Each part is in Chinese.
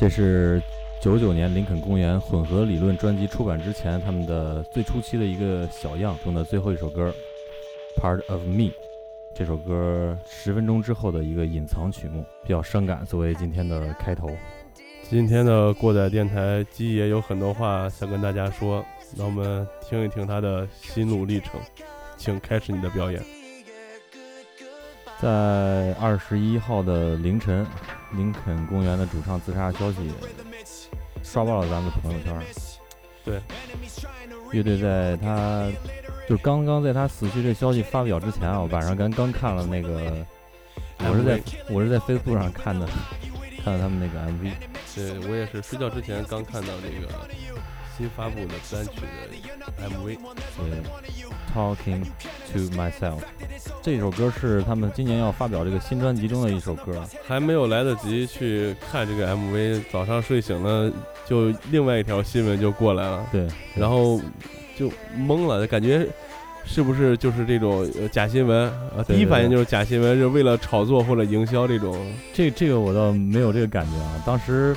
这是九九年林肯公园混合理论专辑出版之前，他们的最初期的一个小样中的最后一首歌《Part of Me》。这首歌十分钟之后的一个隐藏曲目，比较伤感，作为今天的开头。今天的过载电台，鸡爷有很多话想跟大家说，让我们听一听他的心路历程。请开始你的表演。在二十一号的凌晨，林肯公园的主唱自杀消息刷爆了咱们的朋友圈。对，乐队在他就刚刚在他死去这消息发表之前啊，晚上刚刚看了那个，我是在我是在 Facebook 上看的，看了他们那个 MV。对我也是睡觉之前刚看到这个新发布的单曲的 MV。对，Talking to Myself 这首歌是他们今年要发表这个新专辑中的一首歌。还没有来得及去看这个 MV，早上睡醒了就另外一条新闻就过来了。对，然后就懵了，感觉是不是就是这种假新闻啊？第一反应就是假新闻，是为了炒作或者营销这种。这这个我倒没有这个感觉啊，当时。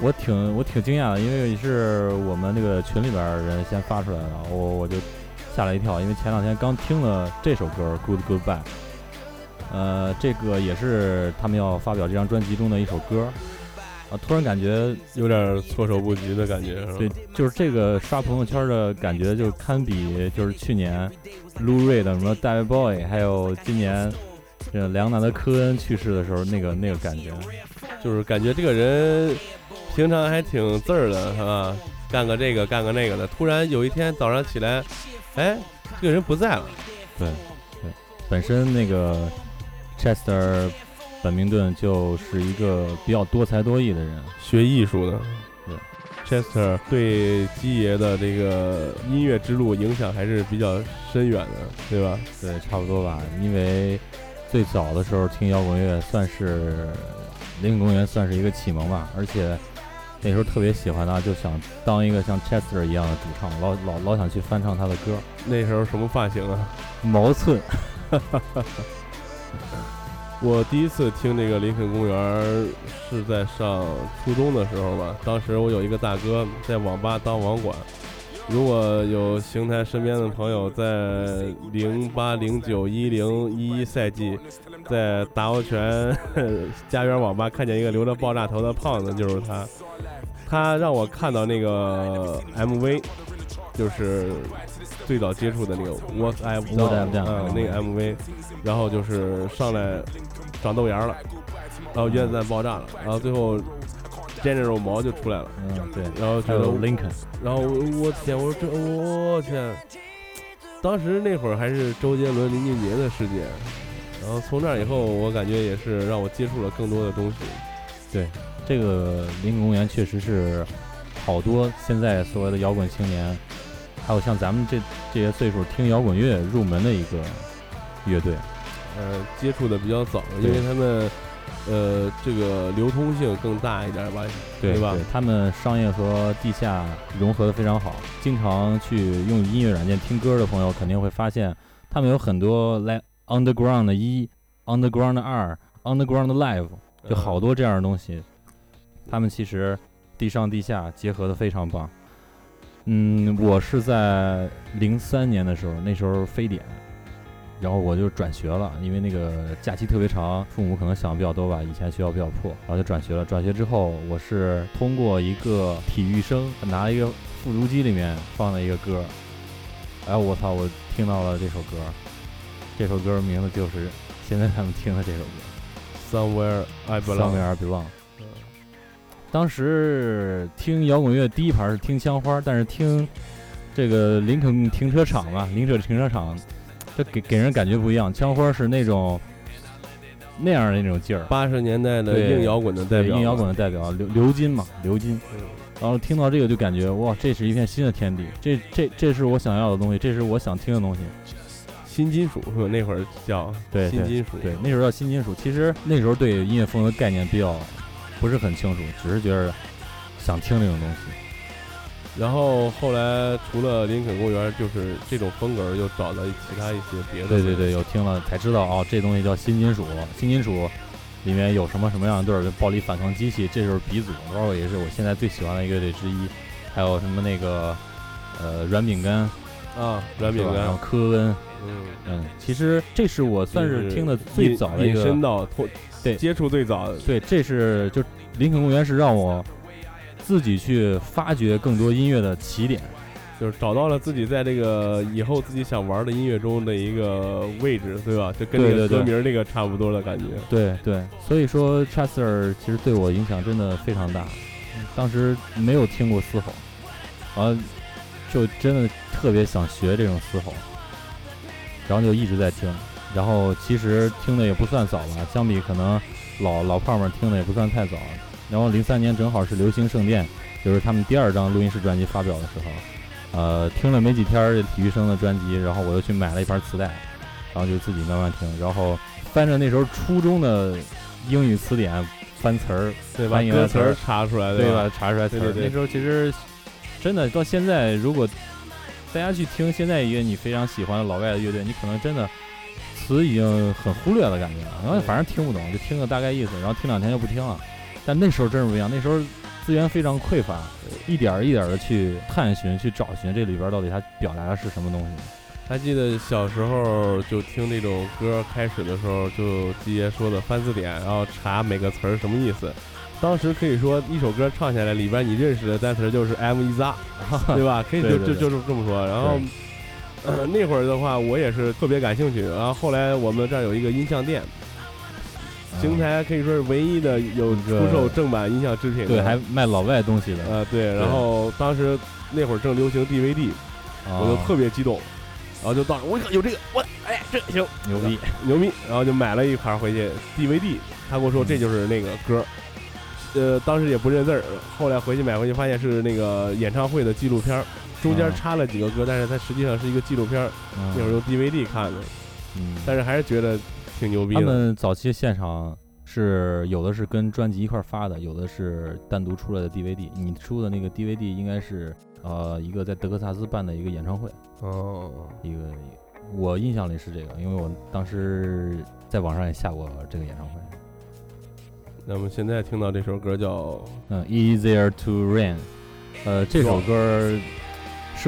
我挺我挺惊讶的，因为是我们那个群里边人先发出来的，我我就吓了一跳，因为前两天刚听了这首歌《Good Goodbye》，呃，这个也是他们要发表这张专辑中的一首歌，啊，突然感觉有点措手不及的感觉，对，就是这个刷朋友圈的感觉，就堪比就是去年 Lou Reed 什么 David Bowie，还有今年这莱昂纳德·科恩去世的时候那个那个感觉，就是感觉这个人。平常还挺字儿的，是吧？干个这个，干个那个的。突然有一天早上起来，哎，这个人不在了。对，对，本身那个 Chester 本明顿就是一个比较多才多艺的人，学艺术的。对，Chester 对基爷的这个音乐之路影响还是比较深远的，对吧？对，差不多吧。因为最早的时候听摇滚乐，算是林肯公园算是一个启蒙吧，而且。那时候特别喜欢他，就想当一个像 Chester 一样的主唱，老老老想去翻唱他的歌。那时候什么发型啊？毛寸。我第一次听这个林肯公园是在上初中的时候吧。当时我有一个大哥在网吧当网管。如果有邢台身边的朋友在零八、零九、一零、一一赛季在达沃泉家园网吧看见一个留着爆炸头的胖子，就是他。他让我看到那个 MV，就是最早接触的那个 What I've Done，嗯，那个 MV，然后就是上来长豆芽了，然后原子弹爆炸了，然后最后 General 毛就出来了，嗯，对，然后还有 Lincoln，然后我天，我说这我天，当时那会儿还是周杰伦、林俊杰的世界，然后从那以后，我感觉也是让我接触了更多的东西，对。这个林肯公园确实是好多现在所谓的摇滚青年，还有像咱们这这些岁数听摇滚乐入门的一个乐队，呃，接触的比较早，因为他们呃这个流通性更大一点吧，对吧？他们商业和地下融合的非常好，经常去用音乐软件听歌的朋友肯定会发现，他们有很多来 Underground 一、Underground 二、Underground Live，就好多这样的东西。他们其实地上地下结合的非常棒。嗯，我是在零三年的时候，那时候非典，然后我就转学了，因为那个假期特别长，父母可能想的比较多吧。以前学校比较破，然后就转学了。转学之后，我是通过一个体育生拿了一个复读机，里面放了一个歌，哎，我操，我听到了这首歌，这首歌名字就是现在他们听的这首歌，Somewhere I Belong，Somewhere I Belong。当时听摇滚乐第一盘是听枪花，但是听这个林肯停车场嘛，林肯停车场，这给给人感觉不一样。枪花是那种那样的那种劲儿，八十年代的硬摇滚的代表，硬摇滚的代表，刘刘金嘛，刘金。然后听到这个就感觉哇，这是一片新的天地，这这这是我想要的东西，这是我想听的东西。新金属是吧？那会儿叫对新金属，对那时候叫新金属。其实那时候对音乐风格概念比较。不是很清楚，只是觉得想听这种东西。然后后来除了林肯公园，就是这种风格，又找了其他一些别的。对对对，又听了才知道哦，这东西叫新金属。新金属里面有什么什么样的队儿，暴力反抗机器，这就是鼻祖，包括也是我现在最喜欢的一个乐队之一。还有什么那个呃软饼干啊，软饼干，然后科恩，嗯嗯，其实这是我算是听的最早的一个引申到脱对接触最早对，这是就林肯公园是让我自己去发掘更多音乐的起点。就是找到了自己在这个以后自己想玩的音乐中的一个位置，对吧？就跟这个歌名那个差不多的感觉。对对，所以说 Chester 其实对我影响真的非常大。当时没有听过嘶吼，然后就真的特别想学这种嘶吼，然后就一直在听。然后其实听的也不算早吧，相比可能老老炮们听的也不算太早。然后零三年正好是流星圣殿，就是他们第二张录音室专辑发表的时候。呃，听了没几天体育生的专辑，然后我又去买了一盘磁带，然后就自己慢慢听，然后翻着那时候初中的英语词典翻词儿，对吧？歌词儿查出来，对吧？查出来词儿。那时候其实真的到现在，如果大家去听现在一个你非常喜欢的老外的乐队，你可能真的词已经很忽略的感觉了，然后反正听不懂，就听个大概意思，然后听两天就不听了。但那时候真是不一样，那时候。资源非常匮乏，一点一点的去探寻、去找寻这里边到底它表达的是什么东西。还记得小时候就听那种歌，开始的时候就季爷说的翻字典，然后查每个词儿什么意思。当时可以说一首歌唱下来，里边你认识的单词就是 M 一 Z，对吧？可以就就就是这么说。然后那会儿的话，我也是特别感兴趣。然后后来我们这儿有一个音像店。邢台可以说是唯一的有出售正版音像制品，对，还卖老外东西的。呃，对。然后当时那会儿正流行 DVD，我就特别激动，然后就到我有这个，我哎这行牛逼牛逼，然后就买了一盘回去 DVD。他跟我说这就是那个歌，呃，当时也不认字儿，后来回去买回去发现是那个演唱会的纪录片，中间插了几个歌，但是它实际上是一个纪录片。那会儿用 DVD 看的，嗯，但是还是觉得。挺牛逼的！他们早期现场是有的是跟专辑一块发的，有的是单独出来的 DVD。你出的那个 DVD 应该是呃一个在德克萨斯办的一个演唱会哦，一个我印象里是这个，因为我当时在网上也下过这个演唱会。那么现在听到这首歌叫嗯 Easier to Rain，呃这首歌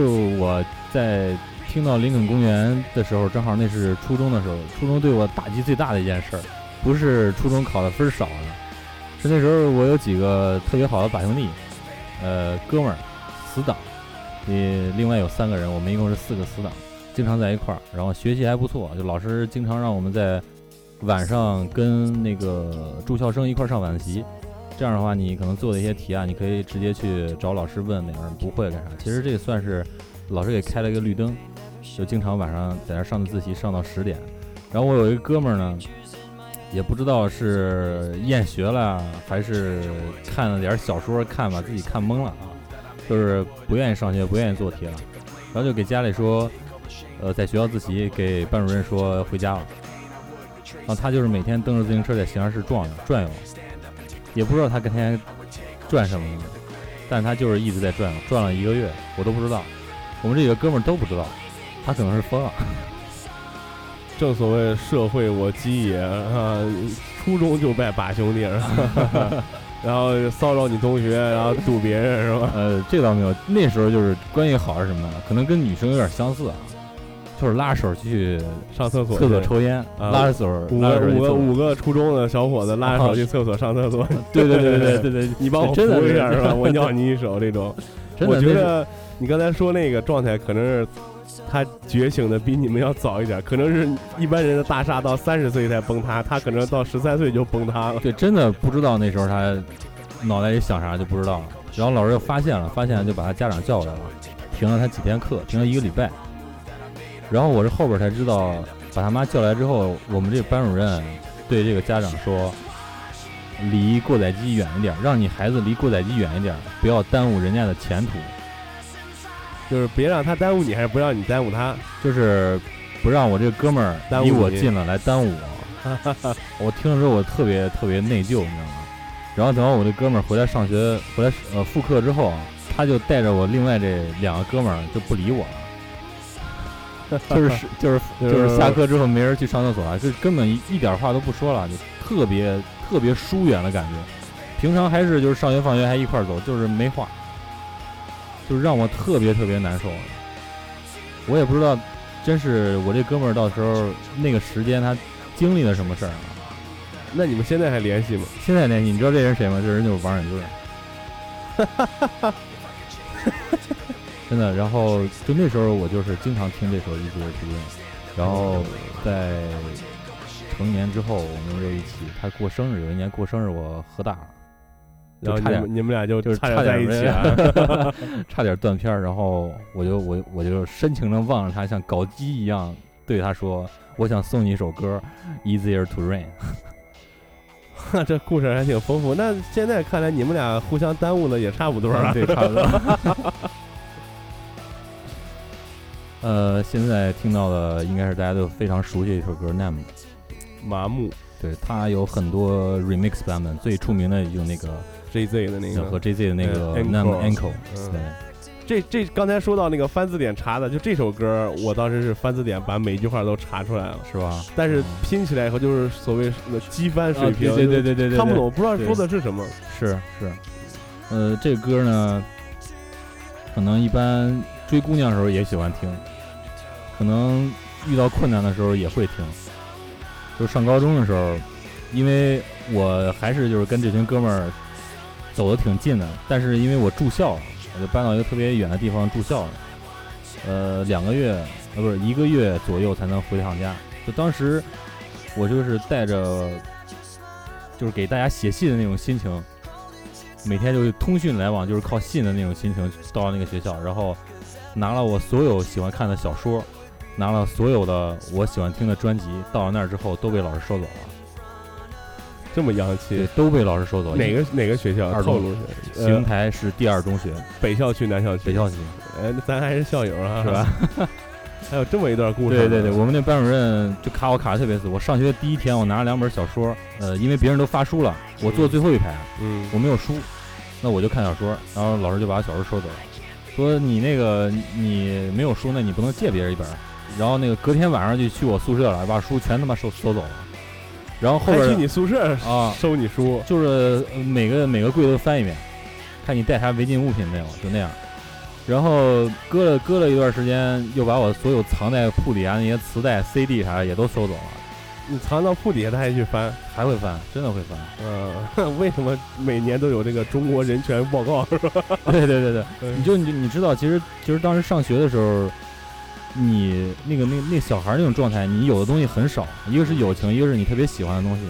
是我在。听到林肯公园的时候，正好那是初中的时候。初中对我打击最大的一件事儿，不是初中考的分少了，是那时候我有几个特别好的把兄弟，呃，哥们儿，死党，也另外有三个人，我们一共是四个死党，经常在一块儿，然后学习还不错，就老师经常让我们在晚上跟那个住校生一块儿上晚自习。这样的话，你可能做的一些题啊，你可以直接去找老师问，哪个人不会干啥。其实这个算是老师给开了一个绿灯。就经常晚上在那上的自习，上到十点。然后我有一个哥们儿呢，也不知道是厌学了，还是看了点小说看吧，自己看懵了啊，就是不愿意上学，不愿意做题了。然后就给家里说，呃，在学校自习，给班主任说回家了。然后他就是每天蹬着自行车在邢台市转悠转悠，也不知道他跟天转什么，但他就是一直在转，转了一个月，我都不知道，我们这几个哥们都不知道。他可能是疯了。正所谓社会我鸡也啊，初中就拜把兄弟是吧，然后骚扰你同学，然后堵别人是吧？呃，这倒没有，那时候就是关系好是什么？可能跟女生有点相似啊，就是拉手去上厕所，厕所抽烟，拉着手，五个五个五个初中的小伙子拉着手去厕所上厕所。对对对对对对，你帮我扶一下是吧？我尿你一手这种。我觉得你刚才说那个状态可能是。他觉醒的比你们要早一点，可能是一般人的大厦到三十岁才崩塌，他可能到十三岁就崩塌了。对，真的不知道那时候他脑袋里想啥就不知道了。然后老师就发现了，发现了就把他家长叫过来了，停了他几天课，停了一个礼拜。然后我是后边才知道，把他妈叫来之后，我们这个班主任对这个家长说，离过载机远一点，让你孩子离过载机远一点，不要耽误人家的前途。就是别让他耽误你，还是不让你耽误他？就是不让我这个哥们儿离我近了来耽误我。我听了之后我特别特别内疚，你知道吗？然后等到我这哥们儿回来上学，回来呃复课之后，他就带着我另外这两个哥们儿就不理我了。就是就是就是下课之后没人去上厕所啊，就根本一点话都不说了，就特别特别疏远的感觉。平常还是就是上学放学还一块走，就是没话，就是让我特别特别难受。我也不知道，真是我这哥们儿到时候那个时间他经历了什么事儿啊？那你们现在还联系吗？现在联系，你知道这人谁吗？这人就是王忍俊。真的，然后就那时候我就是经常听这首《一直的提问》，然后在成年之后我们又一起，他过生日，有一年过生日我喝大了，然后你们你们俩就就是差点在一起啊。啊，差点断片儿，然后我就我我就深情的望着他，像搞基一样对他说：“我想送你一首歌，《Easier to Rain》。这故事还挺丰富。那现在看来，你们俩互相耽误的也差不多了。对，差不多。呃，现在听到的应该是大家都非常熟悉的一首歌《Name》，麻木。对，它有很多 remix 版本，最出名的有那个 JZ 的那个。和 JZ 的那个嗯 Name Ankle，嗯。对，这这刚才说到那个翻字典查的，就这首歌，我当时是翻字典把每一句话都查出来了，是吧？但是嗯拼起来以后就是所谓的机翻水平，啊对对对对对对，看不懂，不知道说的是什么。是是，呃，这个歌呢，可能一般追姑娘的时候也喜欢听，可能遇到困难的时候也会听。就上高中的时候，因为我还是就是跟这群哥们儿走的挺近的，但是因为我住校，我就搬到一个特别远的地方住校了，呃，两个月呃不是一个月左右才能回趟家。就当时我就是带着就是给大家写信的那种心情，每天就是通讯来往，就是靠信的那种心情到了那个学校，然后拿了我所有喜欢看的小说，拿了所有的我喜欢听的专辑，到了那儿之后都被老师收走了，这么洋对气，，都被老师收走了。哪个哪个学校？二中透露一下。邢呃，台市第二中学，北校区、南校区？北。校区哎，咱还是校友啊，是吧？？还有这么一段故事。对对对，我们那班主任就卡我卡的特别死。我上学第一天，我拿了两本小说，呃，因为别人都发书了，我坐最后一排，嗯，我没有书，那我就看小说，然后老师就把小说收走了，说你那个你没有书，那你不能借别人一本儿。然后那个隔天晚上就去我宿舍了，把书全他妈收收走了。然后后边还去你宿舍啊，收你书，就是呃每个每个柜都翻一遍，看你带啥违禁物品没有，就那样。然后搁了搁了一段时间，又把我所有藏在铺底下那些磁带、CD 啥的也都收走了，你藏到铺底下，他还去翻。还会翻，真的会翻。嗯，为什么每年都有这个中国人权报告？是吧？对对对对，嗯你就你你知道，其实其实当时上学的时候，你那个那那小孩那种状态，你有的东西很少，一个是友情，一个是你特别喜欢的东西。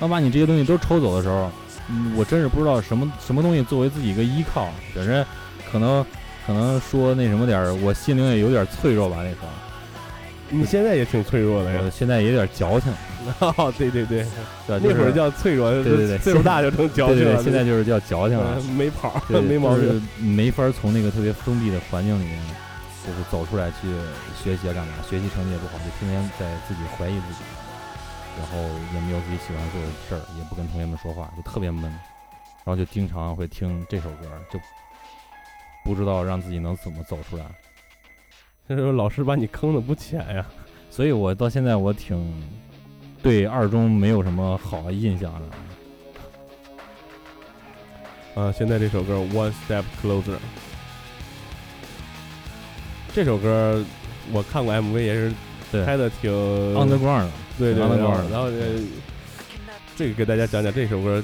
当把你这些东西都抽走的时候，嗯，我真是不知道什么什么东西作为自己一个依靠。本身可能可能说那什么点儿，我心灵也有点脆弱吧那时候，你现在也挺脆弱的。现在也有点矫情，哦，对对对？那会儿叫脆弱，对对对岁数大就成矫情了。对对对，现在就是叫矫情了呃。没跑，对，没毛病。就是没法从那个特别封闭的环境里面，就是走出来去学习啊干嘛，学习成绩也不好，就天天在自己怀疑自己，然后也没有自己喜欢做的事儿，也不跟同学们说话，就特别闷，然后就经常会听这首歌，就不知道让自己能怎么走出来，这时候老师把你坑的不浅呀。所以我到现在我挺对二中没有什么好的印象的。啊，现在这首歌《One Step Closer》，这首歌我看过 MV，也是对拍的挺 underground 的对对对，underground 然后呃，这个给大家讲讲这首歌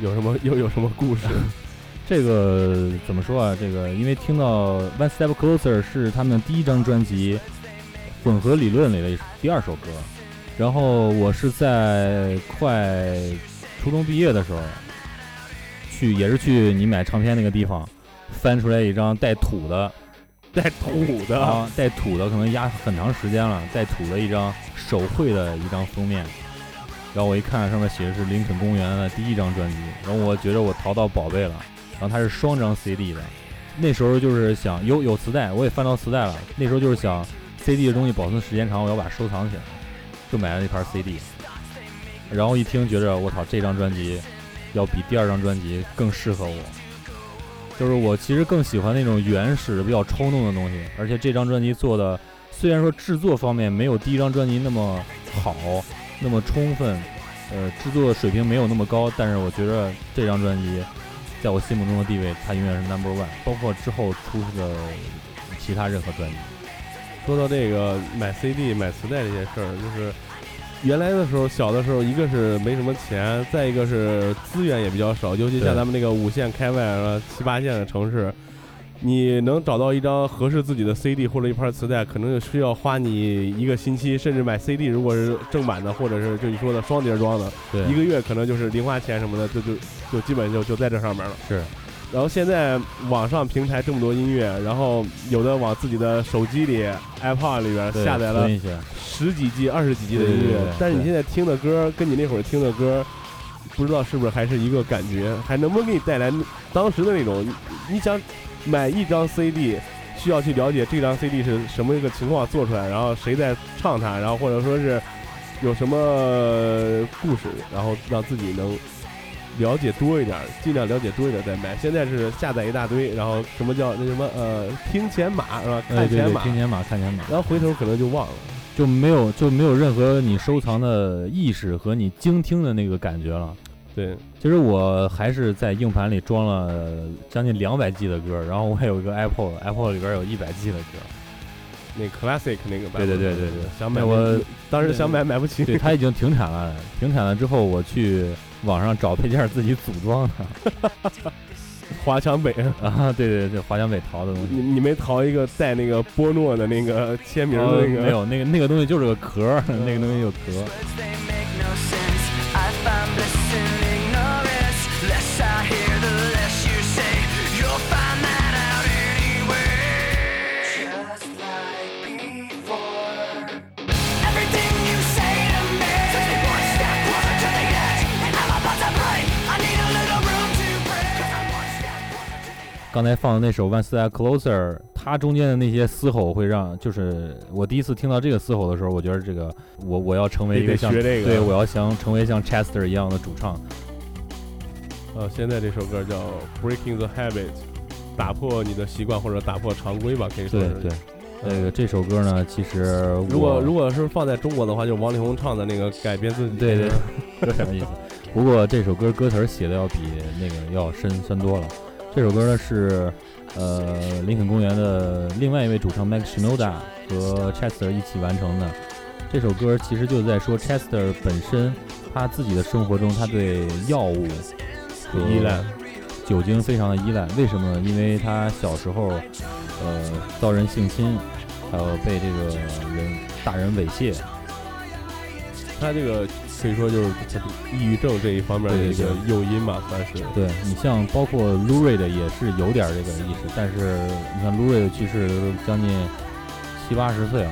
有什么又有什么故事？这个怎么说啊？这个因为听到《One Step Closer》是他们第一张专辑《混合理论》里的第二首歌，然后我是在快初中毕业的时候，去也是去你买唱片那个地方，翻出来一张带土的带土的，啊，带土的可能压很长时间了，带土的一张手绘的一张封面。然后我一看上面写的是林肯公园的第一张专辑，然后我觉得我淘到宝贝了。然后它是双张 CD 的，那时候就是想有有磁带，我也翻到磁带了。那时候就是想 CD 的东西保存时间长，我要把它收藏起来，就买了那盘 CD。然后一听觉着我操，这张专辑要比第二张专辑更适合我。就是我其实更喜欢那种原始、比较冲动的东西，而且这张专辑做的虽然说制作方面没有第一张专辑那么好、那么充分，呃，制作水平没有那么高，但是我觉得这张专辑在我心目中的地位，他永远是 number one，包括之后出的其他任何专辑。说到这个买 CD、买磁带这些事儿，就是原来的时候，小的时候，一个是没什么钱，再一个是资源也比较少，尤其像咱们那个五线开外啊、七八线的城市，你能找到一张合适自己的 CD 或者一盘磁带，可能就需要花你一个星期，甚至买 CD 如果是正版的，或者是就你说的双碟装的，对，一个月可能就是零花钱什么的，就就就基本就就在这上面了。是然后现在网上平台这么多音乐，然后有的往自己的手机里、iPod 里边下载了十几 G、二十几 G 的音乐但是你现在听的歌跟你那会儿听的歌，不知道是不是还是一个感觉，还能不能给你带来当时的那种？你你想买一张 CD，需要去了解这张 CD 是什么一个情况做出来，然后谁在唱它，然后或者说是有什么故事，然后让自己能了解多一点，尽量了解多一点再买。现在是下载一大堆，然后什么叫那什么呃听前码是吧？哎对对，看前码，听前码看前码，然后回头可能就忘了。就没有就没有任何你收藏的意识和你精听的那个感觉了。对，其实我还是在硬盘里装了将近两百 G 的歌，然后我还有一个 Apple，Apple 里边有一百 G 的歌。那 classic 那个版本，对对对对对想买我当时想买买不起，对，它已经停产了，停产了之后我去网上找配件自己组装的。华强北，啊，对对对，华强北淘的东西。你你没淘一个带那个波诺的那个签名的呃那个？没有，那个那个东西就是个壳，那个东西有壳。刚才放的那首《One Step Closer》，它中间的那些嘶吼会让，就是我第一次听到这个嘶吼的时候，我觉得这个我我要成为一个像这个对我要想成为像 Chester 一样的主唱。呃，现在这首歌叫《Breaking the Habit》，打破你的习惯或者打破常规吧，可以说是。对对，那个这首歌呢，其实如果如果是放在中国的话，就是王力宏唱的那个改编自己。对对有什么意思？不过这首歌歌词写的要比那个要深深多了。这首歌呢是呃林肯公园的另外一位主唱 Max Shinoda 和 Chester 一起完成的。这首歌其实就在说 Chester 本身他自己的生活中，他对药物和依赖，酒精非常的依赖。为什么呢？因为他小时候呃遭人性侵，还有被这个人大人猥亵。他这个可以说就是抑郁症这一方面的一个对诱因吧，算是。对你像包括 Lou Reed 也是有点这个意识，但是你看 Lou Reed 去世都将近七八十岁了，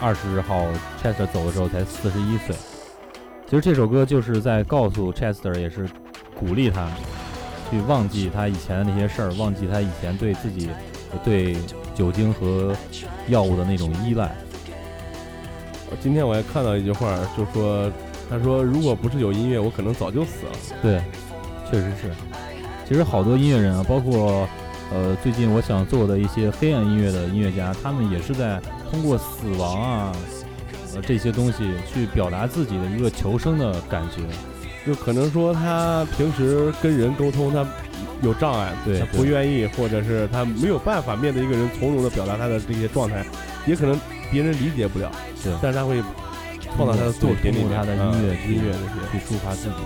二十号 Chester 走的时候才四十一岁。其实这首歌就是在告诉 Chester，也是鼓励他去忘记他以前的那些事儿，忘记他以前对自己对酒精和药物的那种依赖。今天我还看到一句话，就说他说如果不是有音乐，我可能早就死了。对，确实是。其实好多音乐人啊，包括呃最近我想做的一些黑暗音乐的音乐家，他们也是在通过死亡啊，呃这些东西去表达自己的一个求生的感觉。就可能说他平时跟人沟通他有障碍，对他不愿意，或者是他没有办法面对一个人从容的表达他的这些状态，也可能别人理解不了，对但是他会放到他的作品里面，他的音乐音乐这些。去抒发自己。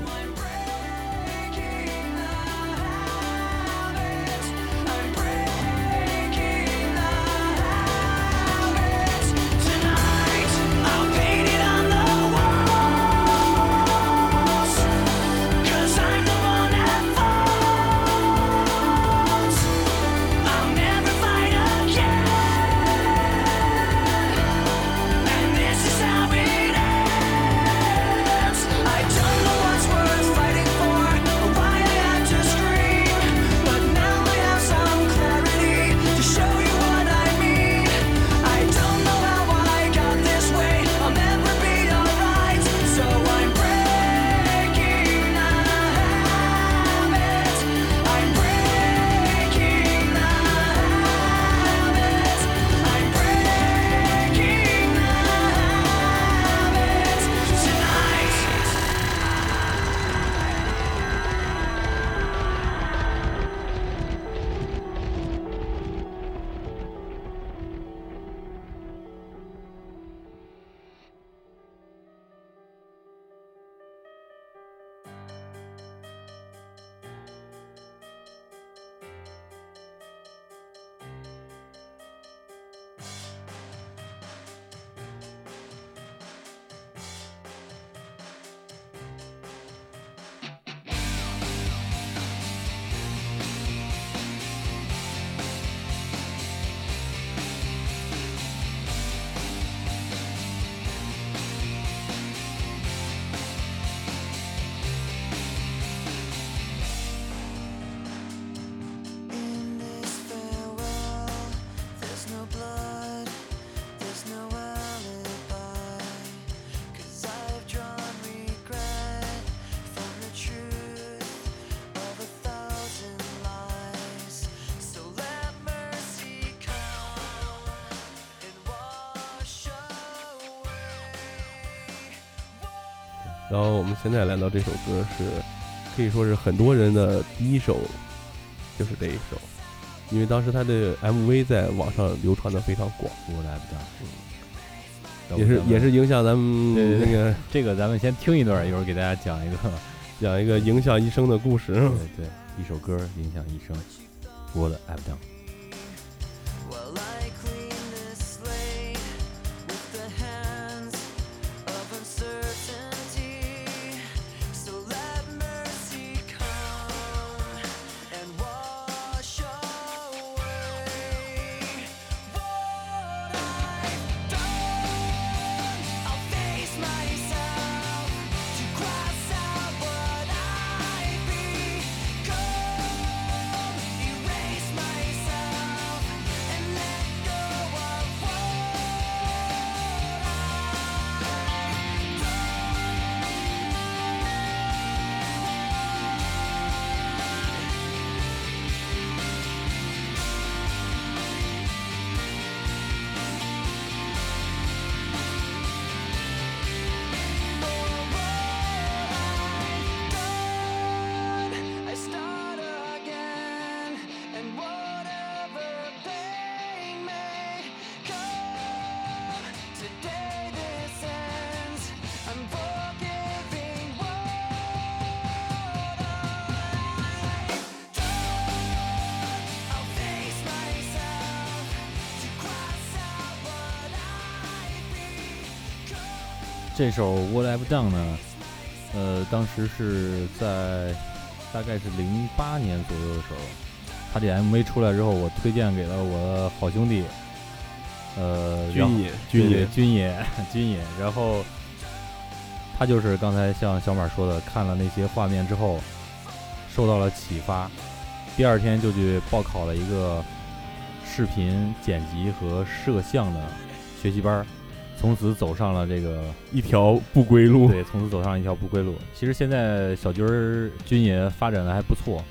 然后我们现在来到这首歌是，可以说是很多人的第一首，就是这一首，因为当时他的 MV 在网上流传的非常广，我来不当，也是也是影响咱们那个这个，咱们先听一段，一会儿给大家讲一个，讲一个影响一生的故事。对对，一首歌影响一生，我的 up down。这首《What I've Done》呢，呃，当时是在大概是零八年左右的时候，他这 MV 出来之后，我推荐给了我的好兄弟，呃，军野，军对野，军野，军野。然后他就是刚才像小马说的，看了那些画面之后，受到了启发，第二天就去报考了一个视频剪辑和摄像的学习班儿，从此走上了这个一条不归路。对，从此走上一条不归路。其实现在小军儿军爷发展的还不错，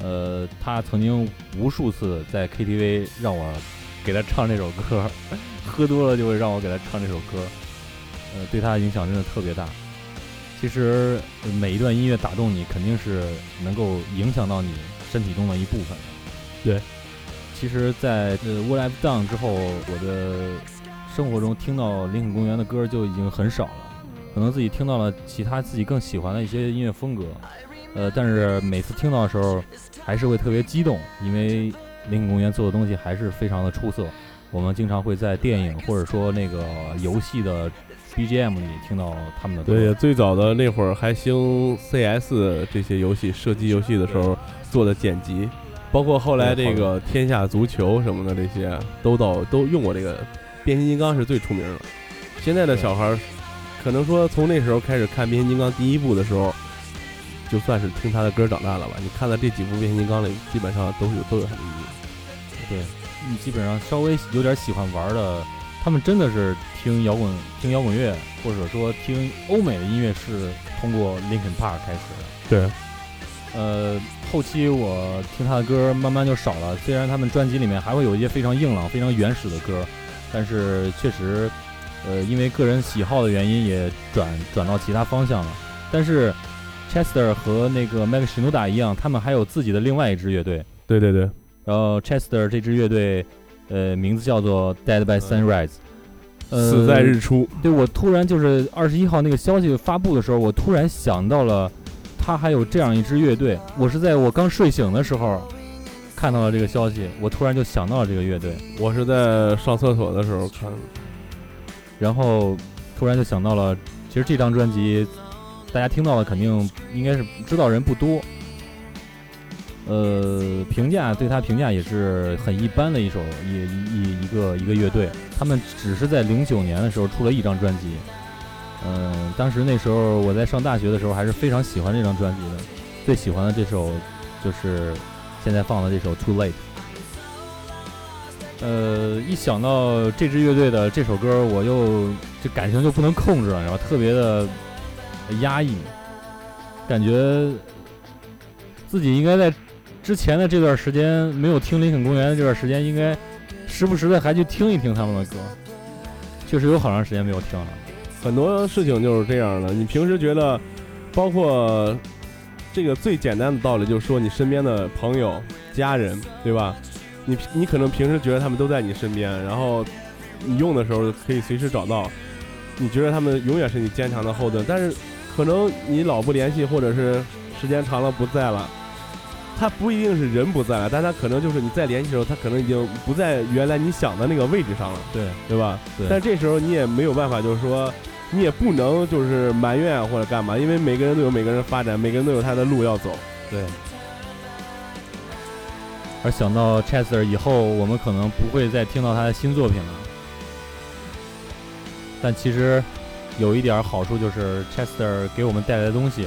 呃，他曾经无数次在 KTV 让我给他唱这首歌，喝多了就会让我给他唱这首歌，呃，对他的影响真的特别大。其实呃每一段音乐打动你，肯定是能够影响到你身体中的一部分的。对，其实在，呃《What I've Done》之后，我的生活中听到林肯公园的歌就已经很少了。可能自己听到了其他自己更喜欢的一些音乐风格，呃，但是每次听到的时候，还是会特别激动，因为林肯公园做的东西还是非常的出色。我们经常会在电影或者说那个游戏的 BGM 里听到他们的歌。对，最早的那会儿还兴 CS 这些游戏，射击游戏的时候做的剪辑，包括后来这个天下足球什么的这些，都到都用过这个。变形金刚是最出名的。现在的小孩儿，可能说从那时候开始看变形金刚第一部的时候，就算是听他的歌长大了吧。你看到这几部变形金刚里，基本上都是有都有他的音乐。对，你，基本上稍微有点喜欢玩的，他们真的是听摇滚、听摇滚乐，或者说听欧美的音乐是通过 Linkin Park 开始的。对，呃，后期我听他的歌慢慢就少了，虽然他们专辑里面还会有一些非常硬朗、非常原始的歌，但是确实，呃，因为个人喜好的原因，也转转到其他方向了。但是 Chester 和那个 Mike Shinoda 一样，他们还有自己的另外一支乐队。对对对，然后 Chester 这支乐队，呃，名字叫做 Dead by Sunrise，、呃，死在日出。对我突然就是二十一号那个消息发布的时候，我突然想到了，他还有这样一支乐队。我是在我刚睡醒的时候看到了这个消息，我突然就想到了这个乐队，我是在上厕所的时候看。然后突然就想到了，其实这张专辑大家听到的肯定应该是知道人不多。呃，评价对他评价也是很一般的一首一一一个一个乐队，他们只是在零九年的时候出了一张专辑。嗯、当时那时候我在上大学的时候还是非常喜欢这张专辑的，最喜欢的这首就是现在放的这首《Too Late》。呃，一想到这支乐队的这首歌，我又这感情就不能控制了，然后特别的压抑，感觉自己应该在之前的这段时间没有听林肯公园的这段时间，应该时不时的还去听一听他们的歌。确实有好长时间没有听了。很多事情就是这样的。你平时觉得，包括这个最简单的道理，就是说你身边的朋友、家人，对吧？你你可能平时觉得他们都在你身边，然后你用的时候可以随时找到，你觉得他们永远是你坚强的后盾。但是可能你老不联系，或者是时间长了不在了。他不一定是人不在了，但他可能就是你再联系的时候，他可能已经不在原来你想的那个位置上了，对对吧？对但这时候你也没有办法，就是说你也不能就是埋怨啊或者干嘛，因为每个人都有每个人的发展，每个人都有他的路要走。对。而想到 Chester 以后，我们可能不会再听到他的新作品了。但其实有一点好处就是 Chester 给我们带来的东西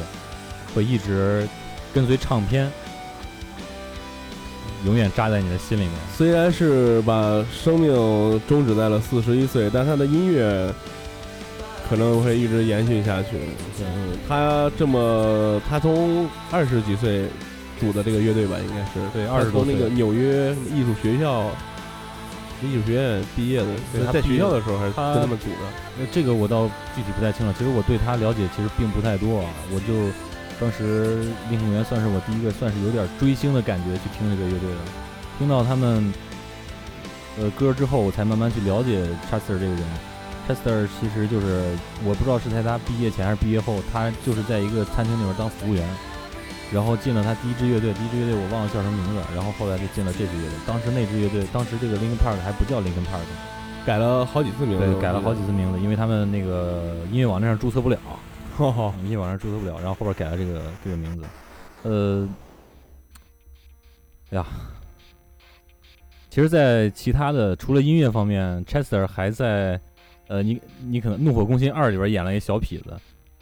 会一直跟随唱片，永远扎在你的心里面。虽然是把生命终止在了四十一岁，但他的音乐可能会一直延续下去。嗯，他这么，他从二十几岁组的这个乐队吧，应该是对他20多那个纽约艺术学校艺术学院毕业的，在对在学校的时候还是他跟他们组的。那，这个我倒具体不太清了。其实我对他了解其实并不太多啊。我就当时林肯公园算是我第一个算是有点追星的感觉去听这个乐队的。听到他们呃歌之后，我才慢慢去了解 Chester 这个人。Chester 其实就是我不知道是在他毕业前还是毕业后，他就是在一个餐厅里面当服务员，然后进了他第一支乐队，第一支乐队我忘了叫什么名字，然后后来就进了这支乐队。当时那支乐队，当时这个 Linkin Park 还不叫 Linkin Park。改了好几次名字，对，改了好几次名字，因为他们那个音乐网站上注册不了，音乐网站注册不了，然后后边改了这个这个名字。呃，哎呀，其实，在其他的除了音乐方面，Chester 还在呃，你你可能《怒火攻心二》里边演了一个小痞子，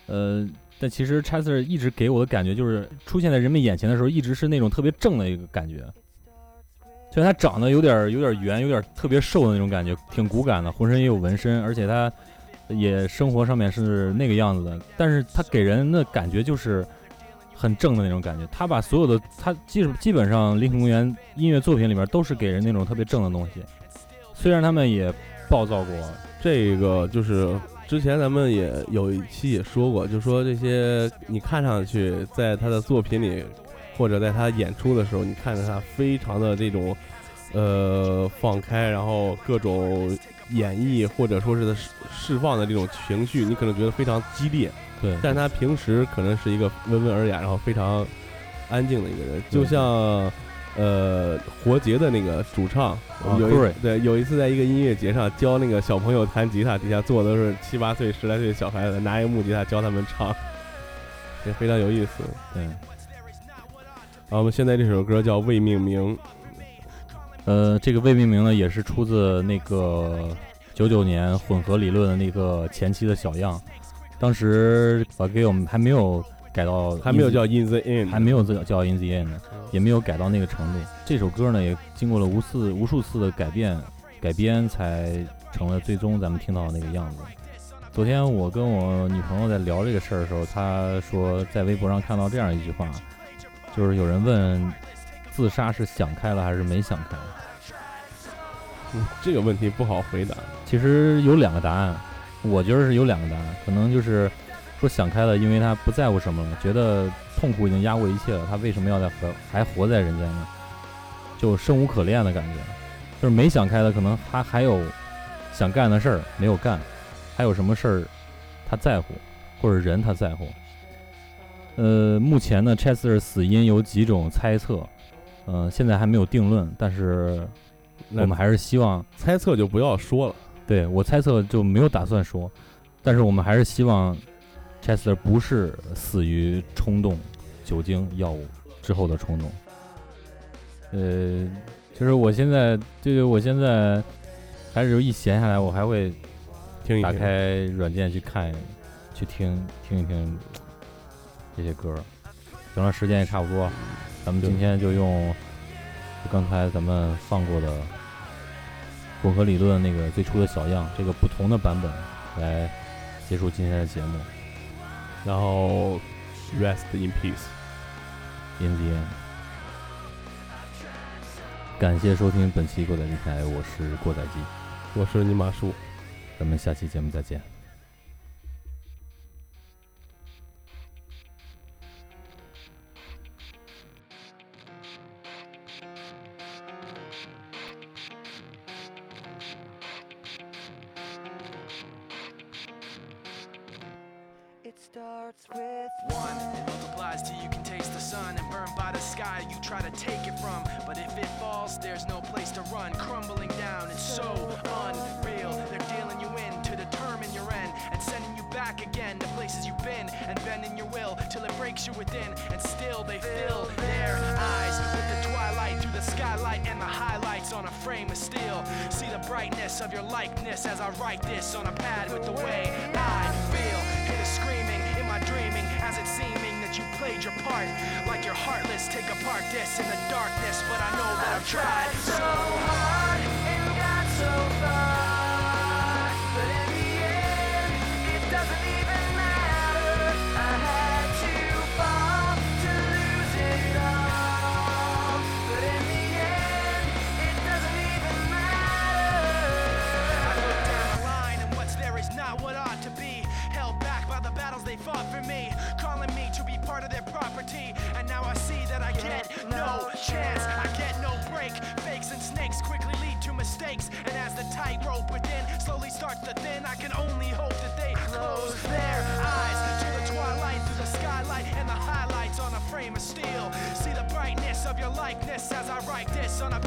呃，但其实 Chester 一直给我的感觉就是出现在人们眼前的时候，一直是那种特别正的一个感觉。虽然他长得有点有点圆，有点特别瘦的那种感觉，挺骨感的，浑身也有纹身，而且他也生活上面是那个样子的，但是他给人的感觉就是很正的那种感觉。他把所有的他基基本上林肯公园音乐作品里面都是给人那种特别正的东西，虽然他们也暴躁过，这个就是之前咱们也有一期也说过，就说这些你看上去在他的作品里，或者在他演出的时候，你看着他非常的这种呃放开，然后各种演绎或者说是释释放的这种情绪，你可能觉得非常激烈，对，但他平时可能是一个温文尔雅，然后非常安静的一个人，就像。呃，活结的那个主唱，啊有一对有一次在一个音乐节上教那个小朋友弹吉他，底下坐的都是 七八岁、十来岁的小孩子，拿一个木吉他教他们唱，也非常有意思。对，然后我们现在这首歌叫《未命名》，呃，这个未命名呢，也是出自那个九九年混合理论的那个前期的小样，当时把给我们还没有改到还没有叫《In the End》，还没有叫叫 In the End 呢，也没有改到那个程度。这首歌呢，也经过了无次无数次的改变改编，才成了最终咱们听到的那个样子。昨天我跟我女朋友在聊这个事儿的时候，她说在微博上看到这样一句话，就是有人问自杀是想开了还是没想开。嗯这个问题不好回答。其实有两个答案，我觉得是有两个答案，可能就是说想开了，因为他不在乎什么了，觉得痛苦已经压过一切了，他为什么要再活还活在人间呢？就生无可恋的感觉。就是没想开的，可能他还有想干的事儿没有干，还有什么事儿他在乎，或者人他在乎。呃，目前呢，Chester 死因有几种猜测，嗯、现在还没有定论，但是我们还是希望猜测就不要说了。对我猜测就没有打算说，但是我们还是希望 Chester 不是死于冲动、酒精、药物之后的冲动。呃，就是我现在对对，我现在还是一闲下来，我还会打听一听，开软件去看、去听听一听这些歌儿。行了，时间也差不多，咱们今天就用就刚才咱们放过的混合理论那个最初的小样，这个不同的版本来结束今天的节目。然后 Rest in peace。In the end，感谢收听本期过载电台，我是过载机，我是尼玛叔。咱们下期节目再见。「try to take it from. But if it falls, there's no place to run. Crumbling down, it's so unreal. They're dealing you in to determine your end and sending you back again to places you've been and bending your will till it breaks you within. And still they fill their eyes with the twilight through the skylight and the highlights on a frame of steel. See the brightness of your likeness as I write this on a pad with the way I your part. Like you're heartless, take apart this in the darkness. But I know that I've tried so hard and got so far. No chance, I get no break. Fakes and snakes quickly lead to mistakes. And as the tightrope within slowly starts to thin, I can only hope that they close their eyes to the twilight through the skylight and the highlights on a frame of steel. See the brightness of your likeness as I write this on a